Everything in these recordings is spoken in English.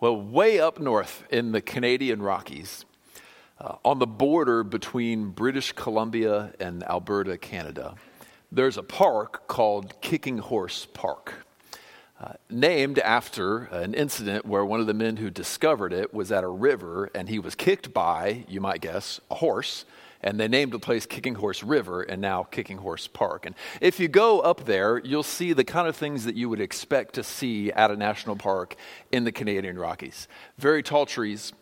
Well, way up north in the Canadian Rockies, uh, on the border between British Columbia and Alberta, Canada, there's a park called Kicking Horse Park. Uh, named after an incident where one of the men who discovered it was at a river and he was kicked by, you might guess, a horse and they named the place Kicking Horse River and now Kicking Horse Park. And if you go up there, you'll see the kind of things that you would expect to see at a national park in the Canadian Rockies very tall trees,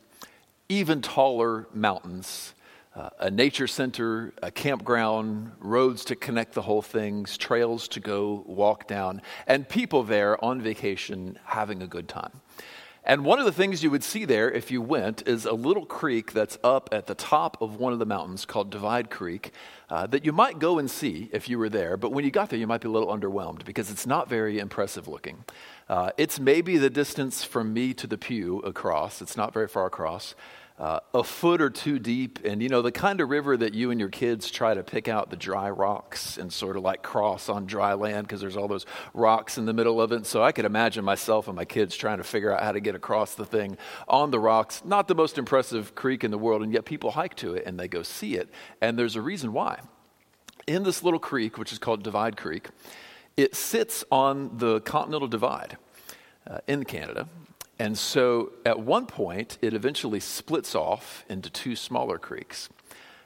even taller mountains. Uh, a nature center, a campground, roads to connect the whole things, trails to go walk down, and people there on vacation having a good time. And one of the things you would see there if you went is a little creek that's up at the top of one of the mountains called Divide Creek uh, that you might go and see if you were there. But when you got there, you might be a little underwhelmed because it's not very impressive looking. Uh, it's maybe the distance from me to the pew across, it's not very far across uh, a foot or two deep, and you know, the kind of river that you and your kids try to pick out the dry rocks and sort of like cross on dry land because there's all those rocks in the middle of it. So I could imagine myself and my kids trying to figure out how to get across the thing on the rocks. Not the most impressive creek in the world, and yet people hike to it and they go see it. And there's a reason why. In this little creek, which is called Divide Creek, it sits on the Continental Divide uh, in Canada. And so at one point, it eventually splits off into two smaller creeks.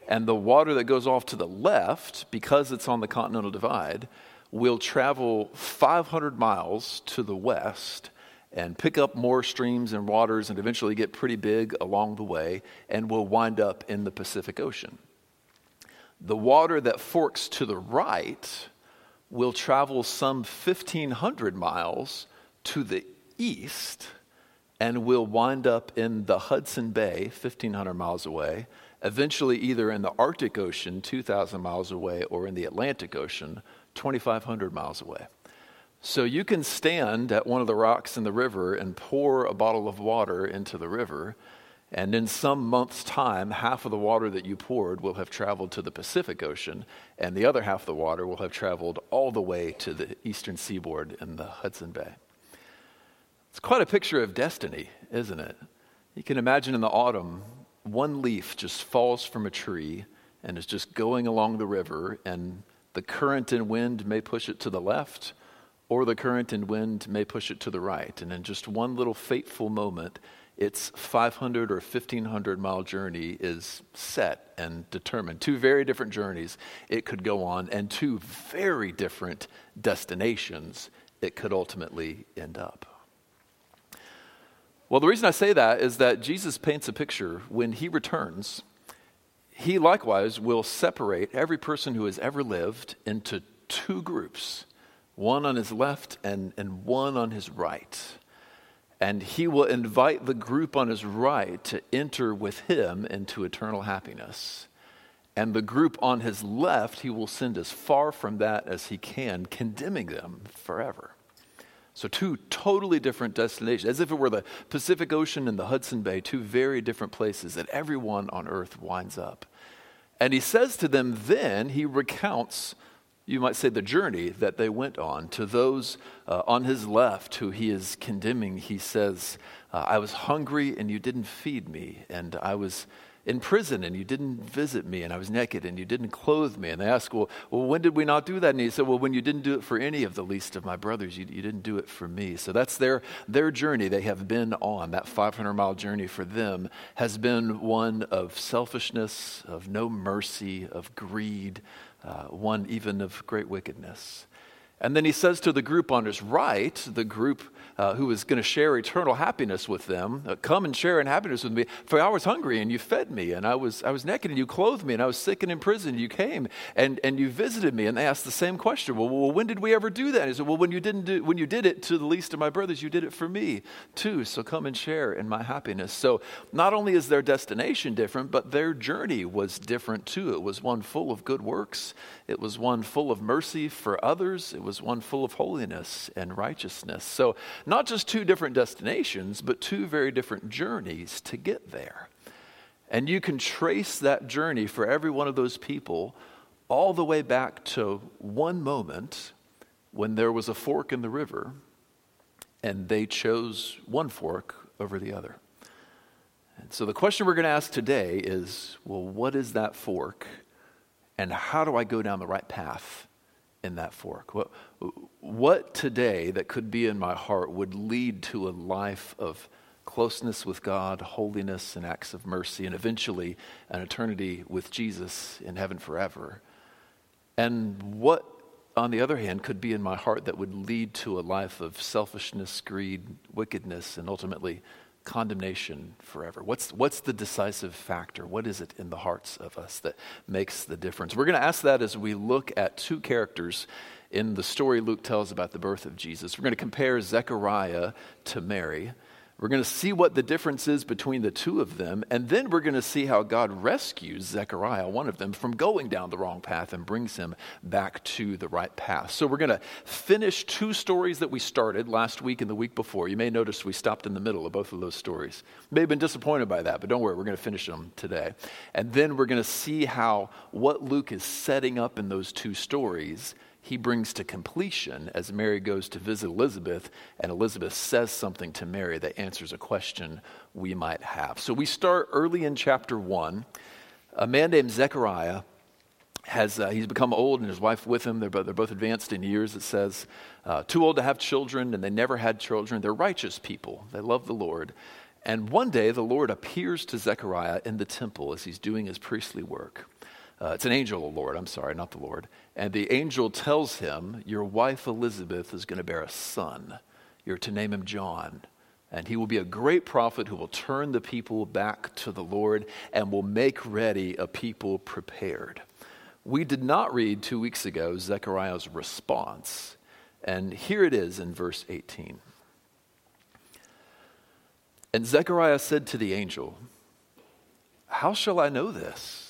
And the water that goes off to the left, because it's on the Continental Divide, will travel 500 miles to the west and pick up more streams and waters and eventually get pretty big along the way and will wind up in the Pacific Ocean. The water that forks to the right will travel some 1,500 miles to the east and will wind up in the Hudson Bay, 1,500 miles away, eventually either in the Arctic Ocean, 2,000 miles away, or in the Atlantic Ocean, 2,500 miles away. So you can stand at one of the rocks in the river and pour a bottle of water into the river, and in some month's time, half of the water that you poured will have traveled to the Pacific Ocean, and the other half of the water will have traveled all the way to the eastern seaboard in the Hudson Bay. It's quite a picture of destiny, isn't it? You can imagine in the autumn, one leaf just falls from a tree and is just going along the river, and the current and wind may push it to the left, or the current and wind may push it to the right. And in just one little fateful moment, its 500 or 1500 mile journey is set and determined. Two very different journeys it could go on, and two very different destinations it could ultimately end up. Well, the reason I say that is that Jesus paints a picture when he returns. He likewise will separate every person who has ever lived into two groups one on his left and, and one on his right. And he will invite the group on his right to enter with him into eternal happiness. And the group on his left, he will send as far from that as he can, condemning them forever. So, two totally different destinations, as if it were the Pacific Ocean and the Hudson Bay, two very different places that everyone on earth winds up. And he says to them, then he recounts, you might say, the journey that they went on. To those uh, on his left who he is condemning, he says, uh, I was hungry and you didn't feed me, and I was in prison and you didn't visit me and I was naked and you didn't clothe me. And they ask, well, well, when did we not do that? And he said, well, when you didn't do it for any of the least of my brothers, you, you didn't do it for me. So that's their, their journey they have been on. That 500 mile journey for them has been one of selfishness, of no mercy, of greed, uh, one even of great wickedness. And then he says to the group on his right, the group uh, who was going to share eternal happiness with them, uh, come and share in happiness with me. For I was hungry and you fed me, and I was, I was naked and you clothed me, and I was sick and in prison you came and, and you visited me. And they asked the same question. Well, well, when did we ever do that? he said, Well, when you, didn't do, when you did it to the least of my brothers, you did it for me too. So come and share in my happiness. So not only is their destination different, but their journey was different too. It was one full of good works, it was one full of mercy for others, it was one full of holiness and righteousness. So, not just two different destinations, but two very different journeys to get there. And you can trace that journey for every one of those people all the way back to one moment when there was a fork in the river and they chose one fork over the other. And so the question we're going to ask today is well, what is that fork? And how do I go down the right path in that fork? What, what today that could be in my heart would lead to a life of closeness with God, holiness, and acts of mercy, and eventually an eternity with Jesus in heaven forever? And what, on the other hand, could be in my heart that would lead to a life of selfishness, greed, wickedness, and ultimately condemnation forever? What's, what's the decisive factor? What is it in the hearts of us that makes the difference? We're going to ask that as we look at two characters in the story Luke tells about the birth of Jesus. We're going to compare Zechariah to Mary. We're going to see what the difference is between the two of them, and then we're going to see how God rescues Zechariah, one of them, from going down the wrong path and brings him back to the right path. So we're going to finish two stories that we started last week and the week before. You may notice we stopped in the middle of both of those stories. You may have been disappointed by that, but don't worry, we're going to finish them today. And then we're going to see how what Luke is setting up in those two stories he brings to completion as Mary goes to visit Elizabeth, and Elizabeth says something to Mary that answers a question we might have. So we start early in chapter one. A man named Zechariah has uh, he's become old, and his wife with him. They're both, they're both advanced in years. It says uh, too old to have children, and they never had children. They're righteous people. They love the Lord. And one day the Lord appears to Zechariah in the temple as he's doing his priestly work. Uh, it's an angel of the Lord, I'm sorry, not the Lord. And the angel tells him, Your wife Elizabeth is going to bear a son. You're to name him John. And he will be a great prophet who will turn the people back to the Lord and will make ready a people prepared. We did not read two weeks ago Zechariah's response. And here it is in verse 18. And Zechariah said to the angel, How shall I know this?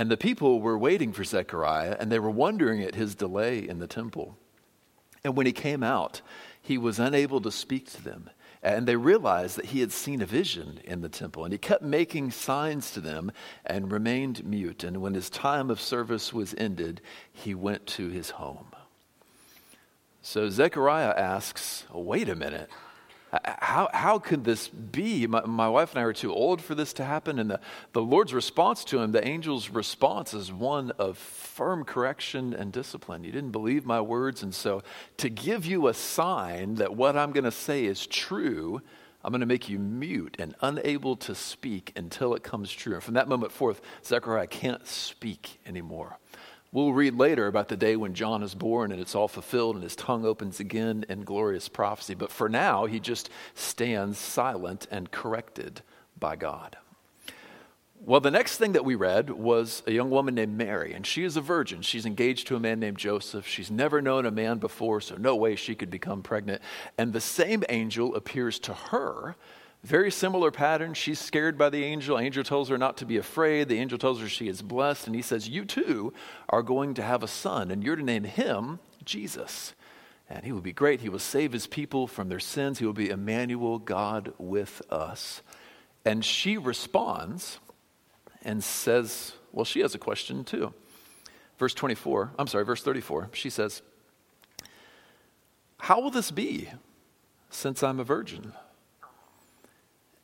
And the people were waiting for Zechariah, and they were wondering at his delay in the temple. And when he came out, he was unable to speak to them. And they realized that he had seen a vision in the temple. And he kept making signs to them and remained mute. And when his time of service was ended, he went to his home. So Zechariah asks, Wait a minute. Uh, how, how could this be? My, my, wife and I are too old for this to happen. And the, the Lord's response to him, the angel's response, is one of firm correction and discipline. You didn't believe my words. And so, to give you a sign that what I'm going to say is true, I'm going to make you mute and unable to speak until it comes true. And from that moment forth, Zechariah can't speak anymore. We'll read later about the day when John is born and it's all fulfilled and his tongue opens again in glorious prophecy. But for now, he just stands silent and corrected by God. Well, the next thing that we read was a young woman named Mary, and she is a virgin. She's engaged to a man named Joseph. She's never known a man before, so no way she could become pregnant. And the same angel appears to her very similar pattern. She's scared by the angel. Angel tells her not to be afraid. The angel tells her she is blessed. And he says, You too are going to have a son, and you're to name him Jesus. And he will be great. He will save his people from their sins. He will be Emmanuel, God with us. And she responds and says, Well, she has a question too. Verse 24, I'm sorry, verse 34, she says, How will this be since I'm a virgin?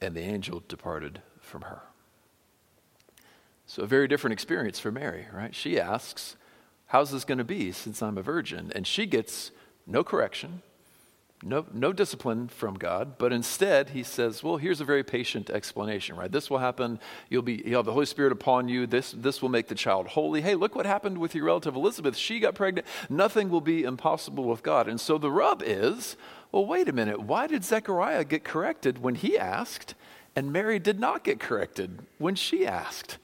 and the angel departed from her. So, a very different experience for Mary, right? She asks, How's this going to be since I'm a virgin? And she gets no correction, No, no discipline from God, but instead he says, well, here's a very patient explanation, right? This will happen. You'll be, you'll have the Holy Spirit upon you. This, this will make the child holy. Hey, look what happened with your relative Elizabeth. She got pregnant. Nothing will be impossible with God. And so the rub is, well, wait a minute. Why did Zechariah get corrected when he asked, and Mary did not get corrected when she asked?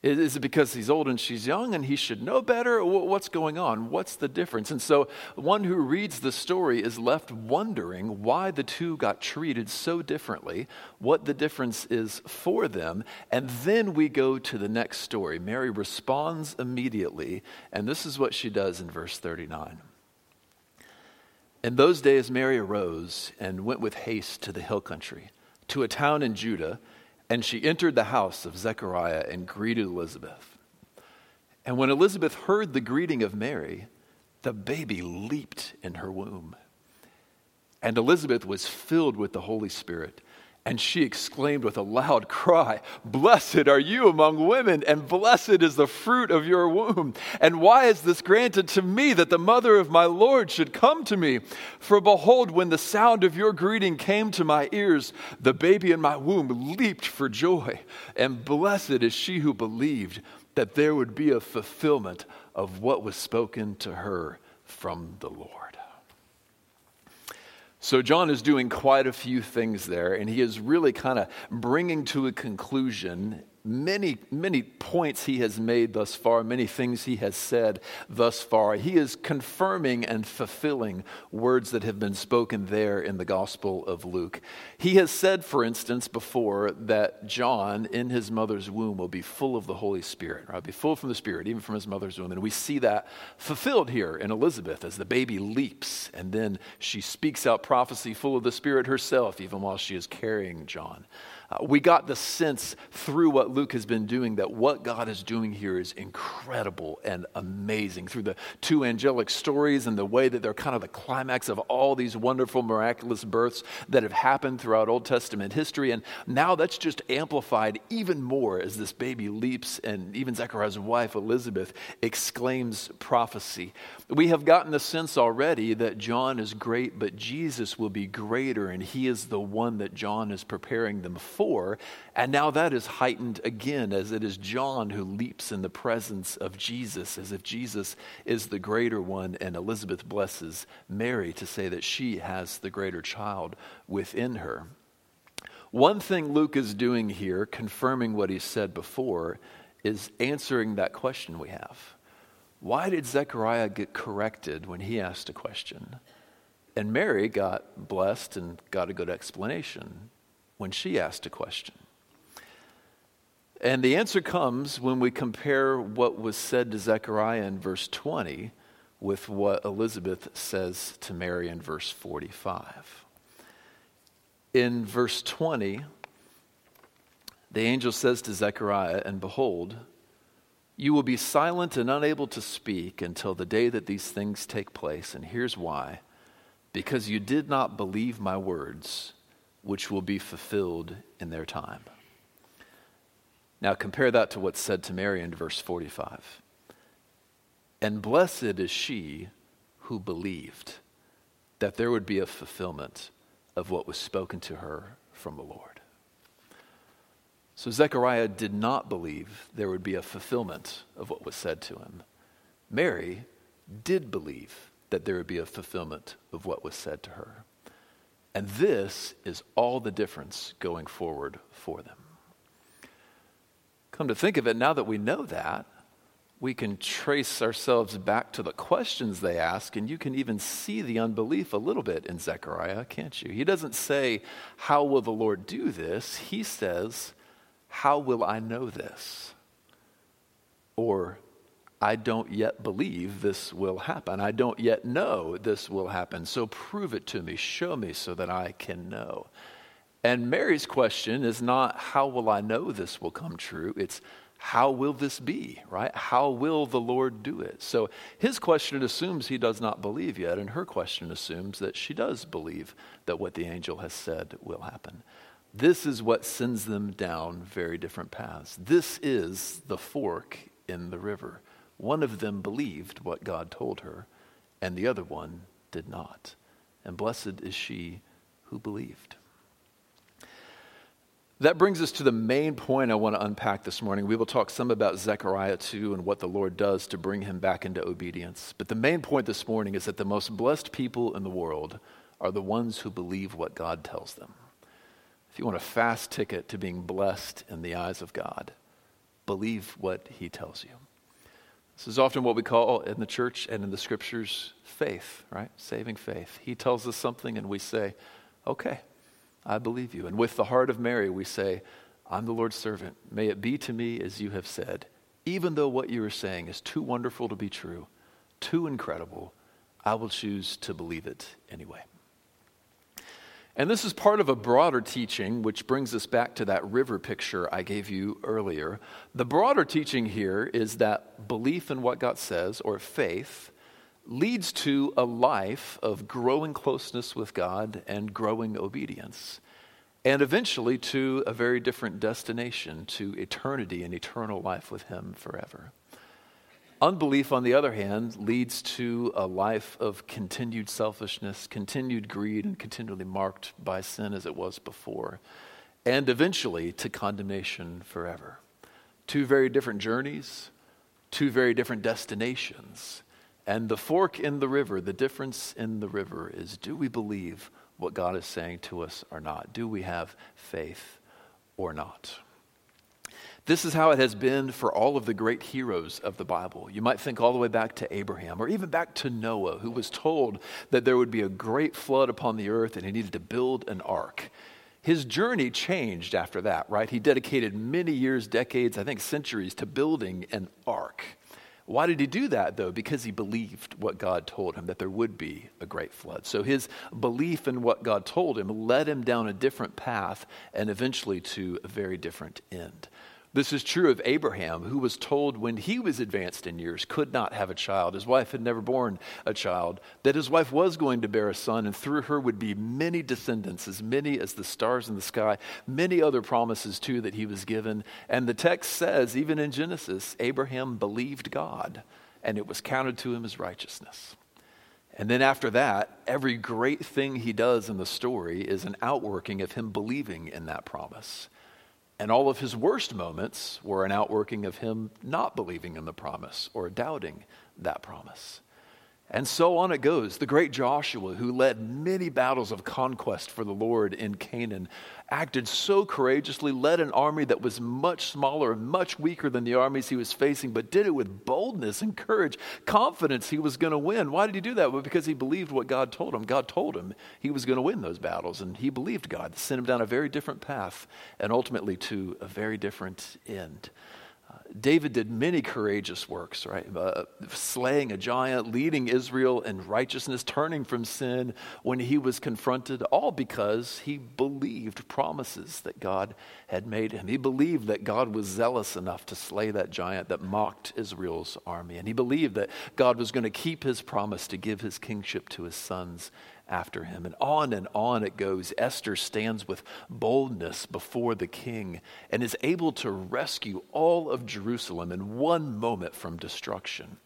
Is it because he's old and she's young and he should know better? What's going on? What's the difference? And so, one who reads the story is left wondering why the two got treated so differently, what the difference is for them. And then we go to the next story. Mary responds immediately, and this is what she does in verse 39. In those days, Mary arose and went with haste to the hill country, to a town in Judah and she entered the house of Zechariah and greeted Elizabeth. And when Elizabeth heard the greeting of Mary, the baby leaped in her womb. And Elizabeth was filled with the Holy Spirit and she exclaimed with a loud cry, Blessed are you among women, and blessed is the fruit of your womb. And why is this granted to me that the mother of my Lord should come to me? For behold, when the sound of your greeting came to my ears, the baby in my womb leaped for joy. And blessed is she who believed that there would be a fulfillment of what was spoken to her from the Lord. So, John is doing quite a few things there, and he is really kind of bringing to a conclusion many, many points he has made thus far, many things he has said thus far. He is confirming and fulfilling words that have been spoken there in the Gospel of Luke. He has said, for instance, before that John in his mother's womb will be full of the Holy Spirit, right? Be full from the Spirit, even from his mother's womb. And we see that fulfilled here in Elizabeth as the baby leaps and then she speaks out prophecy full of the Spirit herself, even while she is carrying John. Uh, we got the sense through what Luke has been doing that what God is doing here is incredible and amazing. Through the two angelic stories and the way that they're kind of the climax of all these wonderful, miraculous births that have happened throughout Old Testament history. And now that's just amplified even more as this baby leaps, and even Zechariah's wife, Elizabeth, exclaims prophecy. We have gotten the sense already that John is great, but Jesus will be greater, and he is the one that John is preparing them for before. And now that is heightened again as it is John who leaps in the presence of Jesus, as if Jesus is the greater one. And Elizabeth blesses Mary to say that she has the greater child within her. One thing Luke is doing here, confirming what he said before, is answering that question we have. Why did Zechariah get corrected when he asked a question? And Mary got blessed and got a good explanation when she asked a question. And the answer comes when we compare what was said to Zechariah in verse 20 with what Elizabeth says to Mary in verse 45. In verse 20, the angel says to Zechariah, And behold, you will be silent and unable to speak until the day that these things take place. And here's why because you did not believe my words which will be fulfilled in their time. Now compare that to what's said to Mary in verse 45. And blessed is she who believed that there would be a fulfillment of what was spoken to her from the Lord. So Zechariah did not believe there would be a fulfillment of what was said to him. Mary did believe that there would be a fulfillment of what was said to her. And this is all the difference going forward for them. Come to think of it, now that we know that, we can trace ourselves back to the questions they ask, and you can even see the unbelief a little bit in Zechariah, can't you? He doesn't say, How will the Lord do this? He says, How will I know this? Or, I don't yet believe this will happen. I don't yet know this will happen. So prove it to me, show me so that I can know. And Mary's question is not, How will I know this will come true? It's, How will this be, right? How will the Lord do it? So his question assumes he does not believe yet, and her question assumes that she does believe that what the angel has said will happen. This is what sends them down very different paths. This is the fork in the river. One of them believed what God told her, and the other one did not. and blessed is she who believed. That brings us to the main point I want to unpack this morning. We will talk some about Zechariah too and what the Lord does to bring him back into obedience. But the main point this morning is that the most blessed people in the world are the ones who believe what God tells them. If you want a fast ticket to being blessed in the eyes of God, believe what he tells you. This is often what we call in the church and in the scriptures faith, right? Saving faith. He tells us something and we say, okay, I believe you. And with the heart of Mary, we say, I'm the Lord's servant. May it be to me as you have said. Even though what you are saying is too wonderful to be true, too incredible, I will choose to believe it anyway. And this is part of a broader teaching, which brings us back to that river picture I gave you earlier. The broader teaching here is that belief in what God says, or faith, leads to a life of growing closeness with God and growing obedience, and eventually to a very different destination, to eternity and eternal life with Him forever. Unbelief, on the other hand, leads to a life of continued selfishness, continued greed, and continually marked by sin as it was before, and eventually to condemnation forever. Two very different journeys, two very different destinations and the fork in the river, the difference in the river is do we believe what God is saying to us or not? Do we have faith or not? This is how it has been for all of the great heroes of the Bible. You might think all the way back to Abraham or even back to Noah, who was told that there would be a great flood upon the earth and he needed to build an ark. His journey changed after that, right? He dedicated many years, decades, I think centuries to building an ark. Why did he do that, though? Because he believed what God told him, that there would be a great flood. So his belief in what God told him led him down a different path and eventually to a very different end. This is true of Abraham, who was told when he was advanced in years, could not have a child. His wife had never born a child, that his wife was going to bear a son, and through her would be many descendants, as many as the stars in the sky, many other promises too that he was given. And the text says, even in Genesis, Abraham believed God, and it was counted to him as righteousness. And then after that, every great thing he does in the story is an outworking of him believing in that promise. And all of his worst moments were an outworking of him not believing in the promise or doubting that promise. And so on it goes. The great Joshua, who led many battles of conquest for the Lord in Canaan, acted so courageously, led an army that was much smaller and much weaker than the armies he was facing, but did it with boldness and courage, confidence he was going to win. Why did he do that? Well, because he believed what God told him. God told him he was going to win those battles, and he believed God, sent him down a very different path, and ultimately to a very different end. David did many courageous works, right? Uh, slaying a giant, leading Israel in righteousness, turning from sin when he was confronted, all because he believed promises that God had made him. He believed that God was zealous enough to slay that giant that mocked Israel's army. And he believed that God was going to keep his promise to give his kingship to his sons after him. And on and on it goes. Esther stands with boldness before the king and is able to rescue all of Jerusalem in one moment from destruction.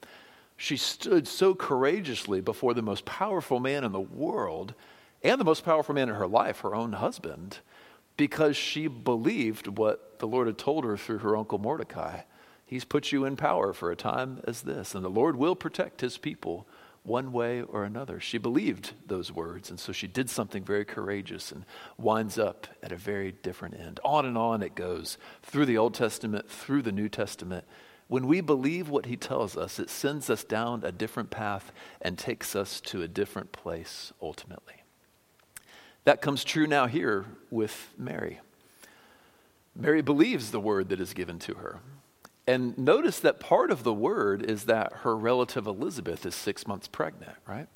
She stood so courageously before the most powerful man in the world and the most powerful man in her life, her own husband, because she believed what the Lord had told her through her uncle Mordecai. He's put you in power for a time as this, and the Lord will protect his people one way or another. She believed those words, and so she did something very courageous and winds up at a very different end. On and on it goes through the Old Testament, through the New Testament. When we believe what he tells us, it sends us down a different path and takes us to a different place ultimately. That comes true now here with Mary. Mary believes the word that is given to her. And notice that part of the word is that her relative Elizabeth is six months pregnant, right?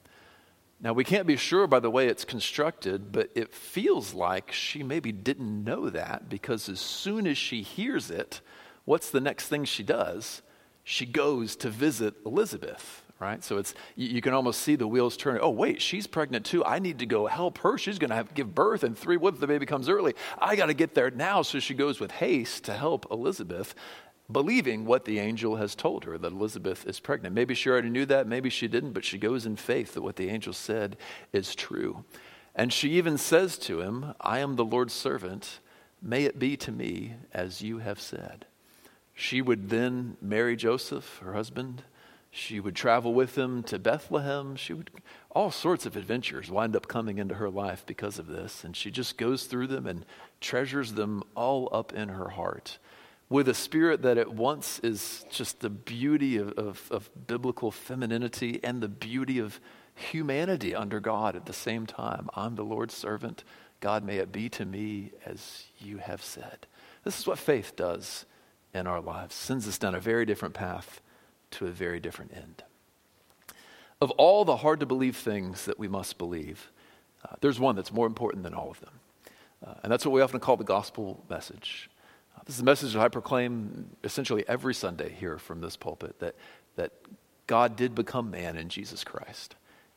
Now, we can't be sure by the way it's constructed, but it feels like she maybe didn't know that because as soon as she hears it, what's the next thing she does? She goes to visit Elizabeth, right? So it's you, you, can almost see the wheels turning. Oh, wait, she's pregnant too. I need to go help her. She's going to give birth in three. If the baby comes early? I got to get there now. So she goes with haste to help Elizabeth. Believing what the angel has told her that Elizabeth is pregnant. Maybe she already knew that, maybe she didn't, but she goes in faith that what the angel said is true. And she even says to him, I am the Lord's servant. May it be to me as you have said. She would then marry Joseph, her husband. She would travel with him to Bethlehem. She would, all sorts of adventures wind up coming into her life because of this. And she just goes through them and treasures them all up in her heart with a spirit that at once is just the beauty of, of, of, biblical femininity and the beauty of humanity under God at the same time. I'm the Lord's servant. God, may it be to me as you have said. This is what faith does in our lives, sends us down a very different path to a very different end. Of all the hard to believe things that we must believe, uh, there's one that's more important than all of them. Uh, and that's what we often call the gospel message. This is a message that I proclaim essentially every Sunday here from this pulpit that, that God did become man in Jesus Christ.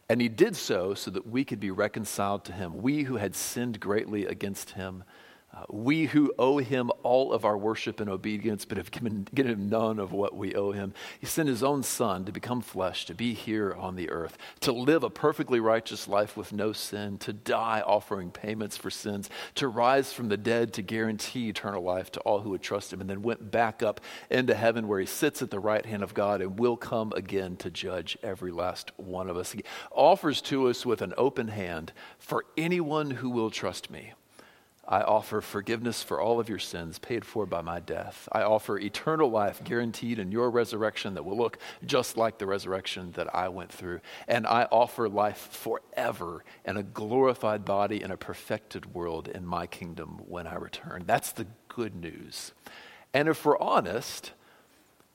And he did so so that we could be reconciled to him. We who had sinned greatly against him uh, we who owe him all of our worship and obedience, but have given, given him none of what we owe him. He sent his own son to become flesh, to be here on the earth, to live a perfectly righteous life with no sin, to die offering payments for sins, to rise from the dead to guarantee eternal life to all who would trust him, and then went back up into heaven where he sits at the right hand of God and will come again to judge every last one of us. He offers to us with an open hand for anyone who will trust me. I offer forgiveness for all of your sins paid for by my death. I offer eternal life guaranteed in your resurrection that will look just like the resurrection that I went through. And I offer life forever and a glorified body in a perfected world in my kingdom when I return. That's the good news. And if we're honest,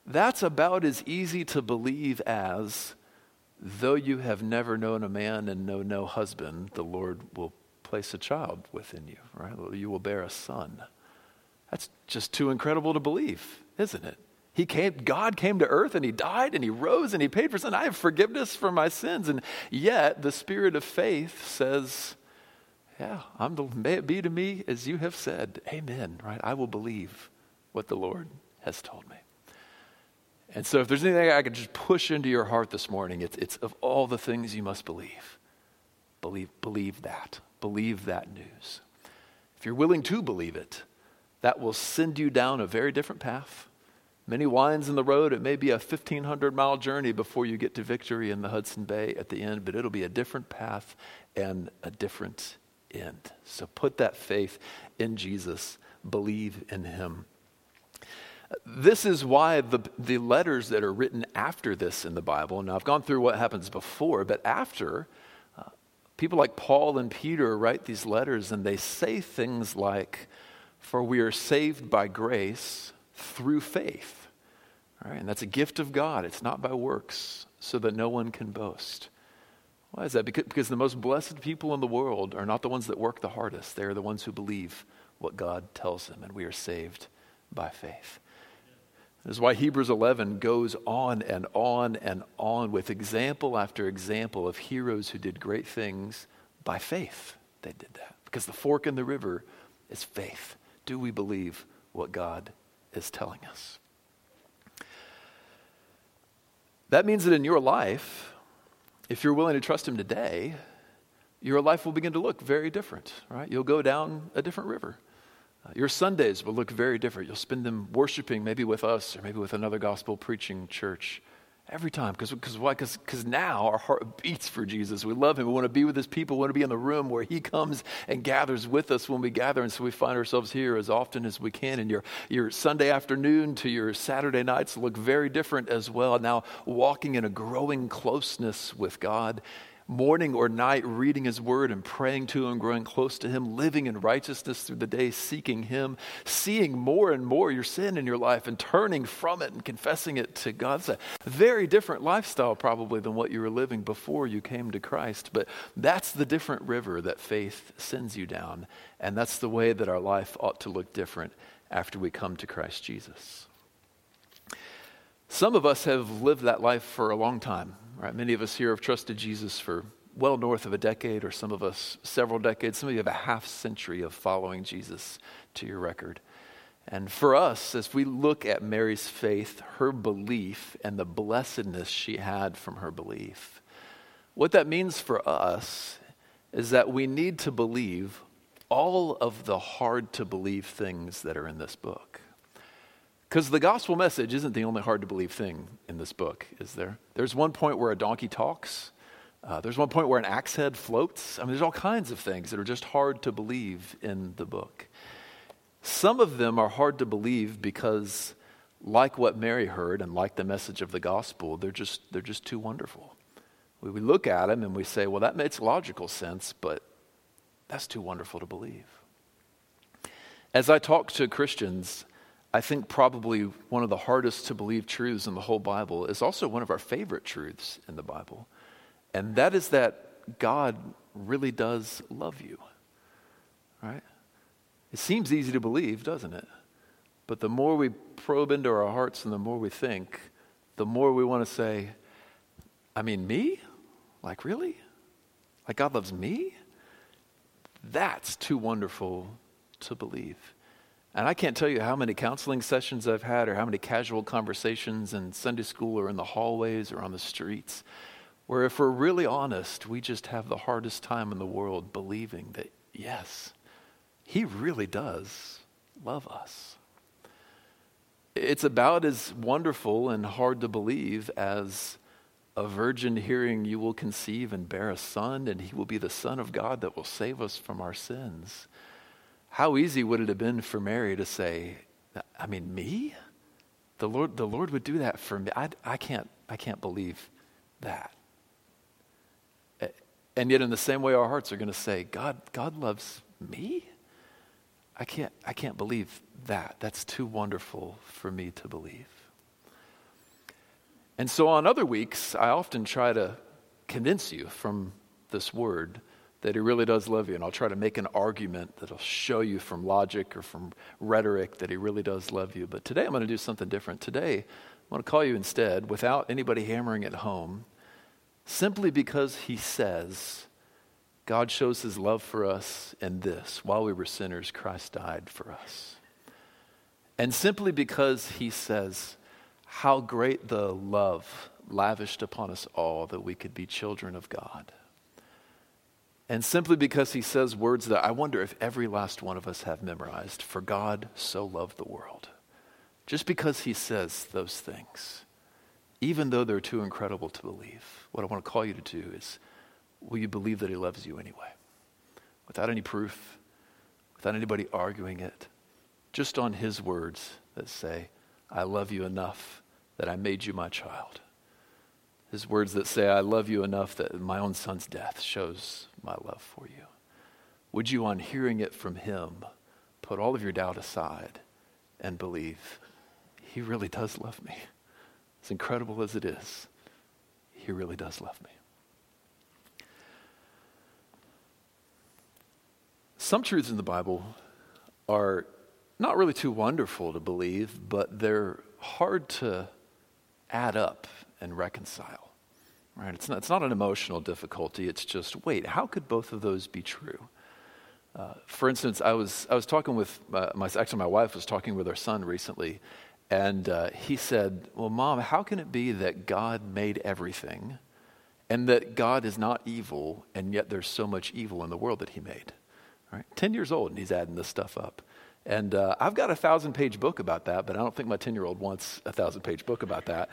that's about as easy to believe as though you have never known a man and know no husband, the Lord will place a child within you, right? You will bear a son. That's just too incredible to believe, isn't it? He came, God came to earth and he died and he rose and he paid for sin. I have forgiveness for my sins. And yet the spirit of faith says, Yeah, I'm the, may it be to me as you have said. Amen. Right? I will believe what the Lord has told me. And so if there's anything I could just push into your heart this morning, it's, it's of all the things you must believe. Believe, believe that believe that news. If you're willing to believe it, that will send you down a very different path. Many winds in the road. It may be a 1,500 mile journey before you get to victory in the Hudson Bay at the end, but it'll be a different path and a different end. So put that faith in Jesus, believe in Him. This is why the, the letters that are written after this in the Bible, now I've gone through what happens before, but after, people like Paul and Peter write these letters and they say things like, For we are saved by grace through faith. Right? And that's a gift of God, it's not by works, so that no one can boast. Why is that? Because, because the most blessed people in the world are not the ones that work the hardest, they are the ones who believe what God tells them, and we are saved by faith. This is why Hebrews 11 goes on and on and on with example after example of heroes who did great things by faith. They did that. Because the fork in the river is faith. Do we believe what God is telling us? That means that in your life, if you're willing to trust Him today, your life will begin to look very different, right? You'll go down a different river. Your Sundays will look very different. You'll spend them worshiping, maybe with us or maybe with another gospel preaching church every time. Because why? Because now our heart beats for Jesus. We love him. We want to be with his people. We want to be in the room where he comes and gathers with us when we gather. And so we find ourselves here as often as we can. And your, your Sunday afternoon to your Saturday nights look very different as well. Now, walking in a growing closeness with God morning or night reading his word and praying to him, growing close to him, living in righteousness through the day, seeking him, seeing more and more your sin in your life and turning from it and confessing it to God. It's a very different lifestyle, probably, than what you were living before you came to Christ. But that's the different river that faith sends you down. And that's the way that our life ought to look different after we come to Christ Jesus. Some of us have lived that life for a long time. Right? Many of us here have trusted Jesus for well north of a decade, or some of us several decades. Some of you have a half century of following Jesus to your record. And for us, as we look at Mary's faith, her belief, and the blessedness she had from her belief, what that means for us is that we need to believe all of the hard to believe things that are in this book. Because the gospel message isn't the only hard to believe thing in this book, is there? There's one point where a donkey talks. Uh, there's one point where an axe head floats. I mean, there's all kinds of things that are just hard to believe in the book. Some of them are hard to believe because, like what Mary heard and like the message of the gospel, they're just, they're just too wonderful. We, we look at them and we say, well, that makes logical sense, but that's too wonderful to believe. As I talk to Christians, I think probably one of the hardest to believe truths in the whole Bible is also one of our favorite truths in the Bible. And that is that God really does love you. Right? It seems easy to believe, doesn't it? But the more we probe into our hearts and the more we think, the more we want to say, I mean, me? Like, really? Like, God loves me? That's too wonderful to believe. And I can't tell you how many counseling sessions I've had or how many casual conversations in Sunday school or in the hallways or on the streets where, if we're really honest, we just have the hardest time in the world believing that, yes, he really does love us. It's about as wonderful and hard to believe as a virgin hearing you will conceive and bear a son, and he will be the Son of God that will save us from our sins. How easy would it have been for Mary to say, I mean, me? The Lord, the Lord would do that for me. I, I, can't, I can't believe that. And yet, in the same way, our hearts are going to say, God, God loves me? I can't, I can't believe that. That's too wonderful for me to believe. And so on other weeks, I often try to convince you from this word that he really does love you. And I'll try to make an argument that'll show you from logic or from rhetoric that he really does love you. But today I'm going to do something different. Today, I'm going to call you instead, without anybody hammering it home, simply because he says, God shows his love for us in this while we were sinners, Christ died for us. And simply because he says, How great the love lavished upon us all that we could be children of God. And simply because he says words that I wonder if every last one of us have memorized For God so loved the world. Just because he says those things, even though they're too incredible to believe, what I want to call you to do is will you believe that He loves you anyway? Without any proof, without anybody arguing it, just on His words that say, I love you enough that I made you my child. His words that say, I love you enough that my own son's death shows my love for you. Would you, on hearing it from Him, put all of your doubt aside and believe He really does love me? As incredible as it is, He really does love me. Some truths in the Bible are not really too wonderful to believe, but they're hard to add up and reconcile. Right? It's not, it's not an emotional difficulty. It's just, wait, how could both of those be true? Uh, for instance, I was, I was talking with uh, my, actually, my wife was talking with our son recently, and uh, he said, Well, mom, how can it be that God made everything and that God is not evil, and yet there's so much evil in the world that he made? Right? 10 years old, and he's adding this stuff up. And uh, I've got a thousand page book about that, but I don't think my 10 year old wants a thousand page book about that.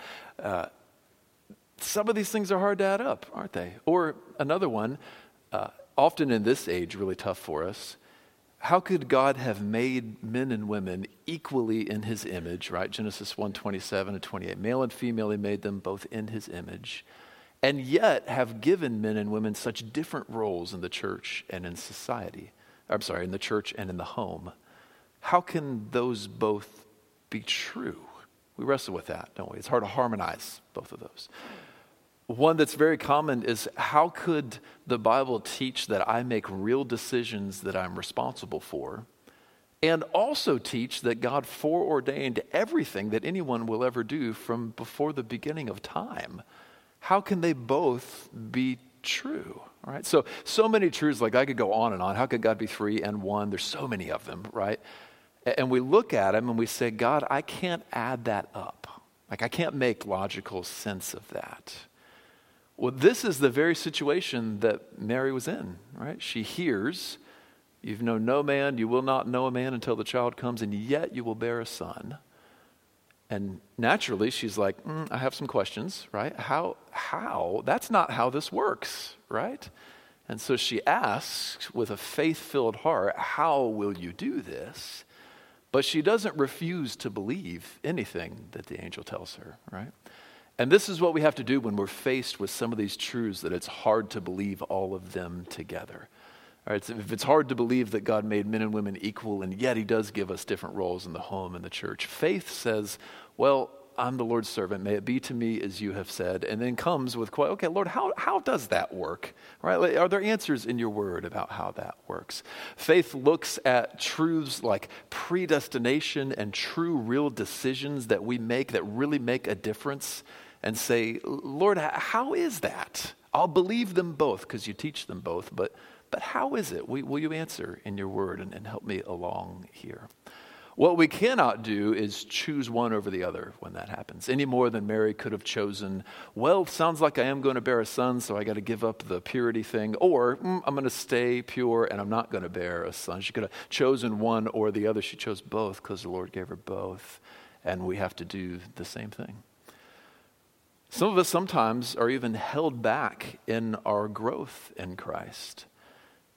Some of these things are hard to add up, aren't they? Or another one, uh, often in this age, really tough for us. How could God have made men and women equally in his image, right? Genesis 1 27 and 28. Male and female, he made them both in his image, and yet have given men and women such different roles in the church and in society. I'm sorry, in the church and in the home. How can those both be true? We wrestle with that, don't we? It's hard to harmonize both of those. One that's very common is how could the Bible teach that I make real decisions that I'm responsible for, and also teach that God foreordained everything that anyone will ever do from before the beginning of time? How can they both be true? right? So, so many truths, like I could go on and on. How could God be three and one? There's so many of them, right? And we look at them and we say, God, I can't add that up. Like, I can't make logical sense of that. Well, this is the very situation that Mary was in, right? She hears, You've known no man, you will not know a man until the child comes, and yet you will bear a son. And naturally, she's like, mm, I have some questions, right? How, how? That's not how this works, right? And so she asks with a faith filled heart, How will you do this? But she doesn't refuse to believe anything that the angel tells her, right? And this is what we have to do when we're faced with some of these truths that it's hard to believe all of them together. All right, so if it's hard to believe that God made men and women equal, and yet He does give us different roles in the home and the church, faith says, well, I'm the Lord's servant. May it be to me as you have said. And then comes with, okay, Lord, how, how does that work? Right? Are there answers in your word about how that works? Faith looks at truths like predestination and true, real decisions that we make that really make a difference and say, Lord, how is that? I'll believe them both because you teach them both, but, but how is it? Will, will you answer in your word and, and help me along here? What we cannot do is choose one over the other when that happens, any more than Mary could have chosen, well, sounds like I am going to bear a son, so I got to give up the purity thing, or mm, I'm going to stay pure and I'm not going to bear a son. She could have chosen one or the other. She chose both because the Lord gave her both, and we have to do the same thing. Some of us sometimes are even held back in our growth in Christ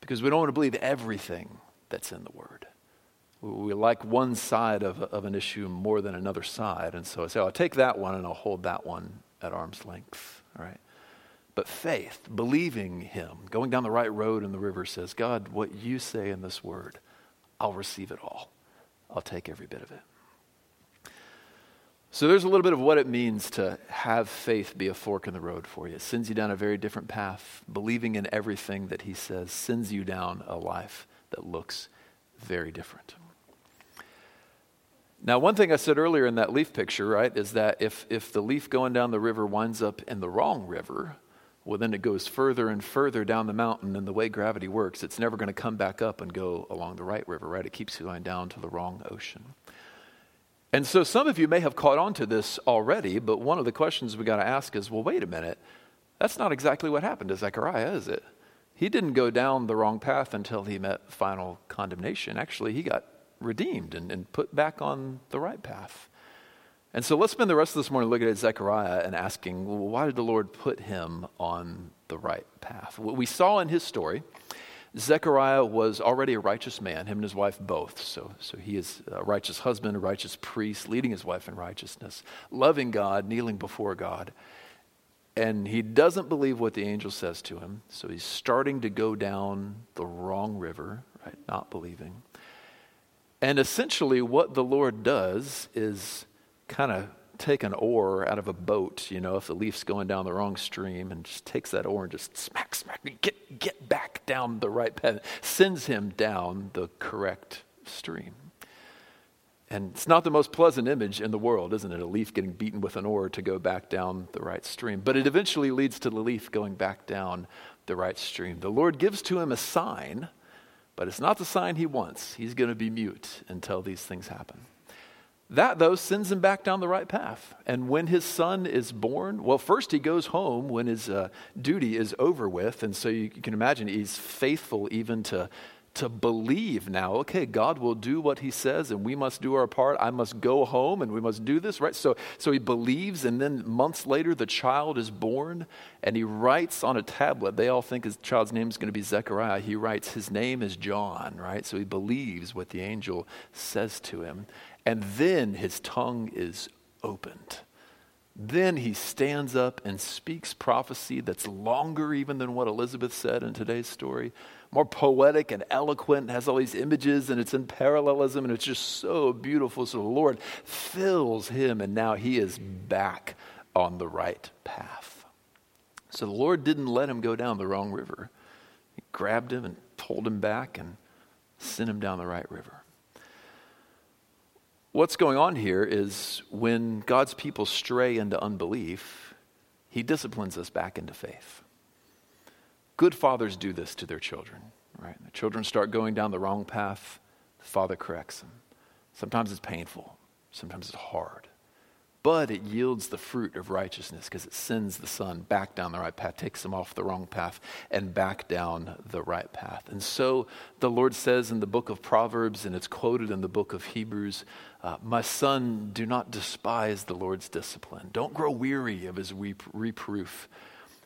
because we don't want to believe everything that's in the Word we like one side of, of an issue more than another side. And so I say, oh, I'll take that one and I'll hold that one at arm's length. All right. But faith, believing Him, going down the right road in the river says, God, what you say in this word, I'll receive it all. I'll take every bit of it. So there's a little bit of what it means to have faith be a fork in the road for you. It sends you down a very different path. Believing in everything that He says sends you down a life that looks very different. Now, one thing I said earlier in that leaf picture, right, is that if, if the leaf going down the river winds up in the wrong river, well, then it goes further and further down the mountain. And the way gravity works, it's never going to come back up and go along the right river, right? It keeps going down to the wrong ocean. And so some of you may have caught on to this already, but one of the questions we got to ask is well, wait a minute. That's not exactly what happened to Zechariah, is it? He didn't go down the wrong path until he met final condemnation. Actually, he got redeemed and, and put back on the right path. And so let's spend the rest of this morning looking at Zechariah and asking, well, why did the Lord put him on the right path? What we saw in his story, Zechariah was already a righteous man, him and his wife both. So, so he is a righteous husband, a righteous priest, leading his wife in righteousness, loving God, kneeling before God. And he doesn't believe what the angel says to him. So he's starting to go down the wrong river, right? Not believing. And essentially, what the Lord does is kind of take an oar out of a boat, you know, if the leaf's going down the wrong stream, and just takes that oar and just smack, smack, get, get back down the right path, sends him down the correct stream. And it's not the most pleasant image in the world, isn't it? A leaf getting beaten with an oar to go back down the right stream. But it eventually leads to the leaf going back down the right stream. The Lord gives to him a sign but it's not the sign he wants. He's going to be mute until these things happen. That, though, sends him back down the right path. And when his son is born, well, first he goes home when his uh, duty is over with. And so you, you can imagine he's faithful even to to believe now, okay, God will do what he says and we must do our part. I must go home and we must do this, right? So, so he believes, and then months later, the child is born and he writes on a tablet. They all think his child's name is going to be Zechariah. He writes, his name is John, right? So he believes what the angel says to him. And then his tongue is opened. Then he stands up and speaks prophecy that's longer even than what Elizabeth said in today's story more poetic and eloquent, has all these images, and it's in parallelism, and it's just so beautiful. So the Lord fills him, and now he is back on the right path. So the Lord didn't let him go down the wrong river. He grabbed him and pulled him back and sent him down the right river. What's going on here is when God's people stray into unbelief, he disciplines us back into faith. Good fathers do this to their children, right? The children start going down the wrong path, the father corrects them. Sometimes it's painful, sometimes it's hard but it yields the fruit of righteousness because it sends the son back down the right path, takes him off the wrong path, and back down the right path. And so the Lord says in the book of Proverbs, and it's quoted in the book of Hebrews uh, My son, do not despise the Lord's discipline. Don't grow weary of his reproof.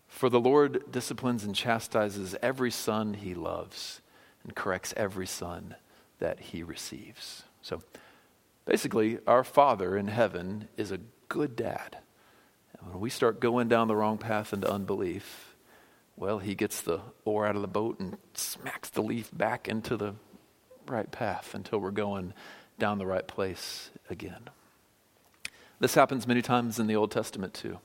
For the Lord disciplines and chastises every son he loves and corrects every son that he receives. So, Basically, our Father in heaven is a good dad. And when we start going down the wrong path into unbelief, well, he gets the oar out of the boat and smacks the leaf back into the right path until we're going down the right place again. This happens many times in the Old Testament too.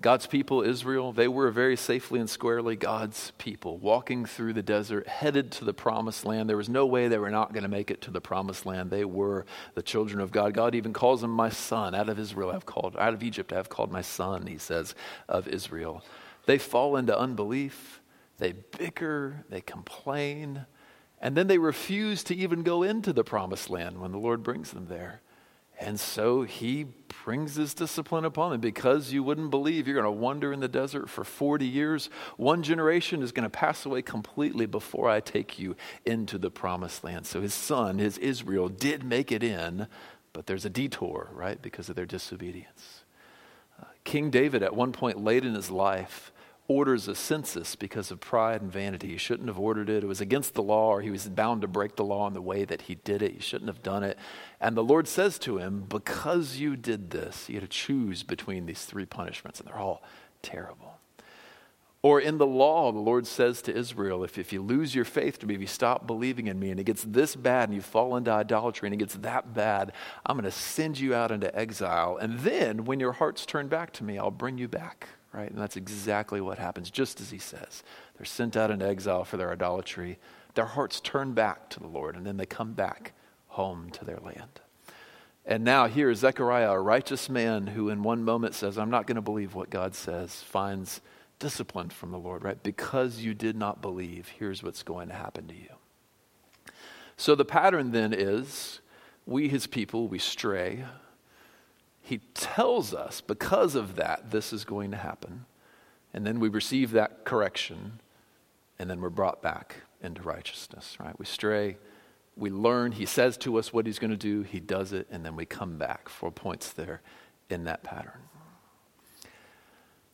God's people, Israel, they were very safely and squarely God's people, walking through the desert, headed to the promised land. There was no way they were not going to make it to the promised land. They were the children of God. God even calls them my son. Out of Israel I've called, out of Egypt I've called my son, he says, of Israel. They fall into unbelief, they bicker, they complain, and then they refuse to even go into the promised land when the Lord brings them there. And so he brings his discipline upon them. Because you wouldn't believe, you're going to wander in the desert for 40 years. One generation is going to pass away completely before I take you into the promised land. So his son, his Israel, did make it in, but there's a detour, right, because of their disobedience. Uh, King David, at one point late in his life, orders a census because of pride and vanity. He shouldn't have ordered it. It was against the law, or he was bound to break the law in the way that he did it. He shouldn't have done it. And the Lord says to him, Because you did this, you had to choose between these three punishments, and they're all terrible. Or in the law, the Lord says to Israel, if, if you lose your faith to me, if you stop believing in me, and it gets this bad, and you fall into idolatry, and it gets that bad, I'm going to send you out into exile. And then, when your hearts turn back to me, I'll bring you back right? And that's exactly what happens, just as he says. They're sent out into exile for their idolatry. Their hearts turn back to the Lord, and then they come back home to their land. And now here is Zechariah, a righteous man who in one moment says, I'm not going to believe what God says, finds discipline from the Lord, right? Because you did not believe, here's what's going to happen to you. So the pattern then is we, his people, we stray, he tells us because of that, this is going to happen. And then we receive that correction, and then we're brought back into righteousness, right? We stray, we learn, he says to us what he's going to do, he does it, and then we come back. Four points there in that pattern.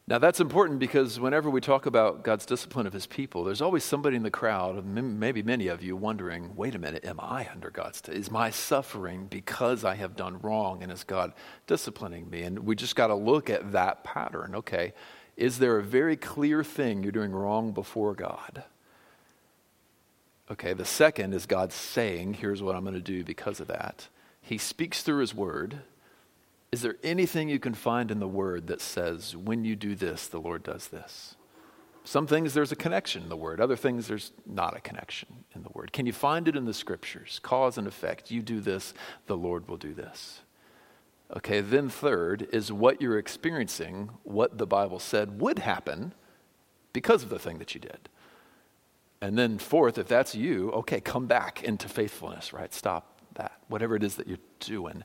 Now, that's important because whenever we talk about God's discipline of his people, there's always somebody in the crowd, maybe many of you, wondering wait a minute, am I under God's? T- is my suffering because I have done wrong and is God disciplining me? And we just got to look at that pattern. Okay, is there a very clear thing you're doing wrong before God? Okay, the second is God saying, here's what I'm going to do because of that. He speaks through his word. Is there anything you can find in the Word that says, when you do this, the Lord does this? Some things there's a connection in the Word, other things there's not a connection in the Word. Can you find it in the Scriptures? Cause and effect. You do this, the Lord will do this. Okay, then third is what you're experiencing, what the Bible said would happen because of the thing that you did. And then fourth, if that's you, okay, come back into faithfulness, right? Stop that, whatever it is that you're doing.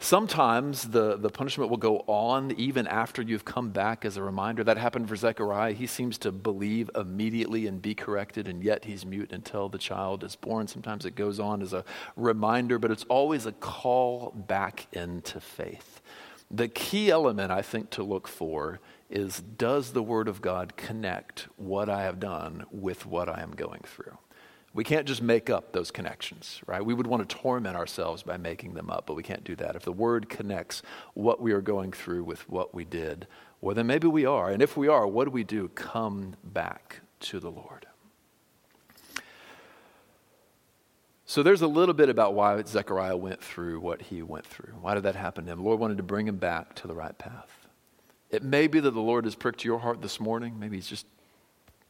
Sometimes the, the punishment will go on even after you've come back as a reminder. That happened for Zechariah. He seems to believe immediately and be corrected, and yet he's mute until the child is born. Sometimes it goes on as a reminder, but it's always a call back into faith. The key element, I think, to look for is does the Word of God connect what I have done with what I am going through? We can't just make up those connections, right? We would want to torment ourselves by making them up, but we can't do that. If the word connects what we are going through with what we did, well, then maybe we are. And if we are, what do we do? Come back to the Lord. So there's a little bit about why Zechariah went through what he went through. Why did that happen to him? The Lord wanted to bring him back to the right path. It may be that the Lord has pricked your heart this morning. Maybe he's just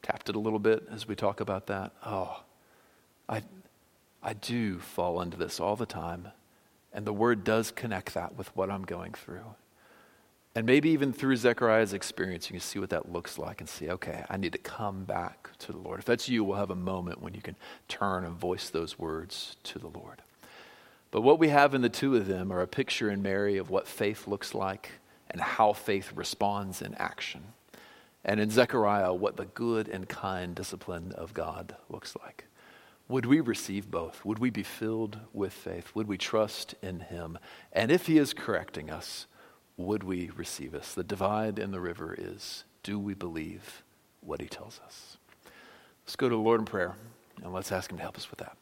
tapped it a little bit as we talk about that. Oh, I, I do fall into this all the time. And the word does connect that with what I'm going through. And maybe even through Zechariah's experience, you can see what that looks like and see, okay, I need to come back to the Lord. If that's you, we'll have a moment when you can turn and voice those words to the Lord. But what we have in the two of them are a picture in Mary of what faith looks like and how faith responds in action. And in Zechariah, what the good and kind discipline of God looks like. Would we receive both? Would we be filled with faith? Would we trust in Him? And if He is correcting us, would we receive us? The divide in the river is do we believe what He tells us? Let's go to the Lord in prayer and let's ask Him to help us with that.